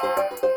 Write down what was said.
Música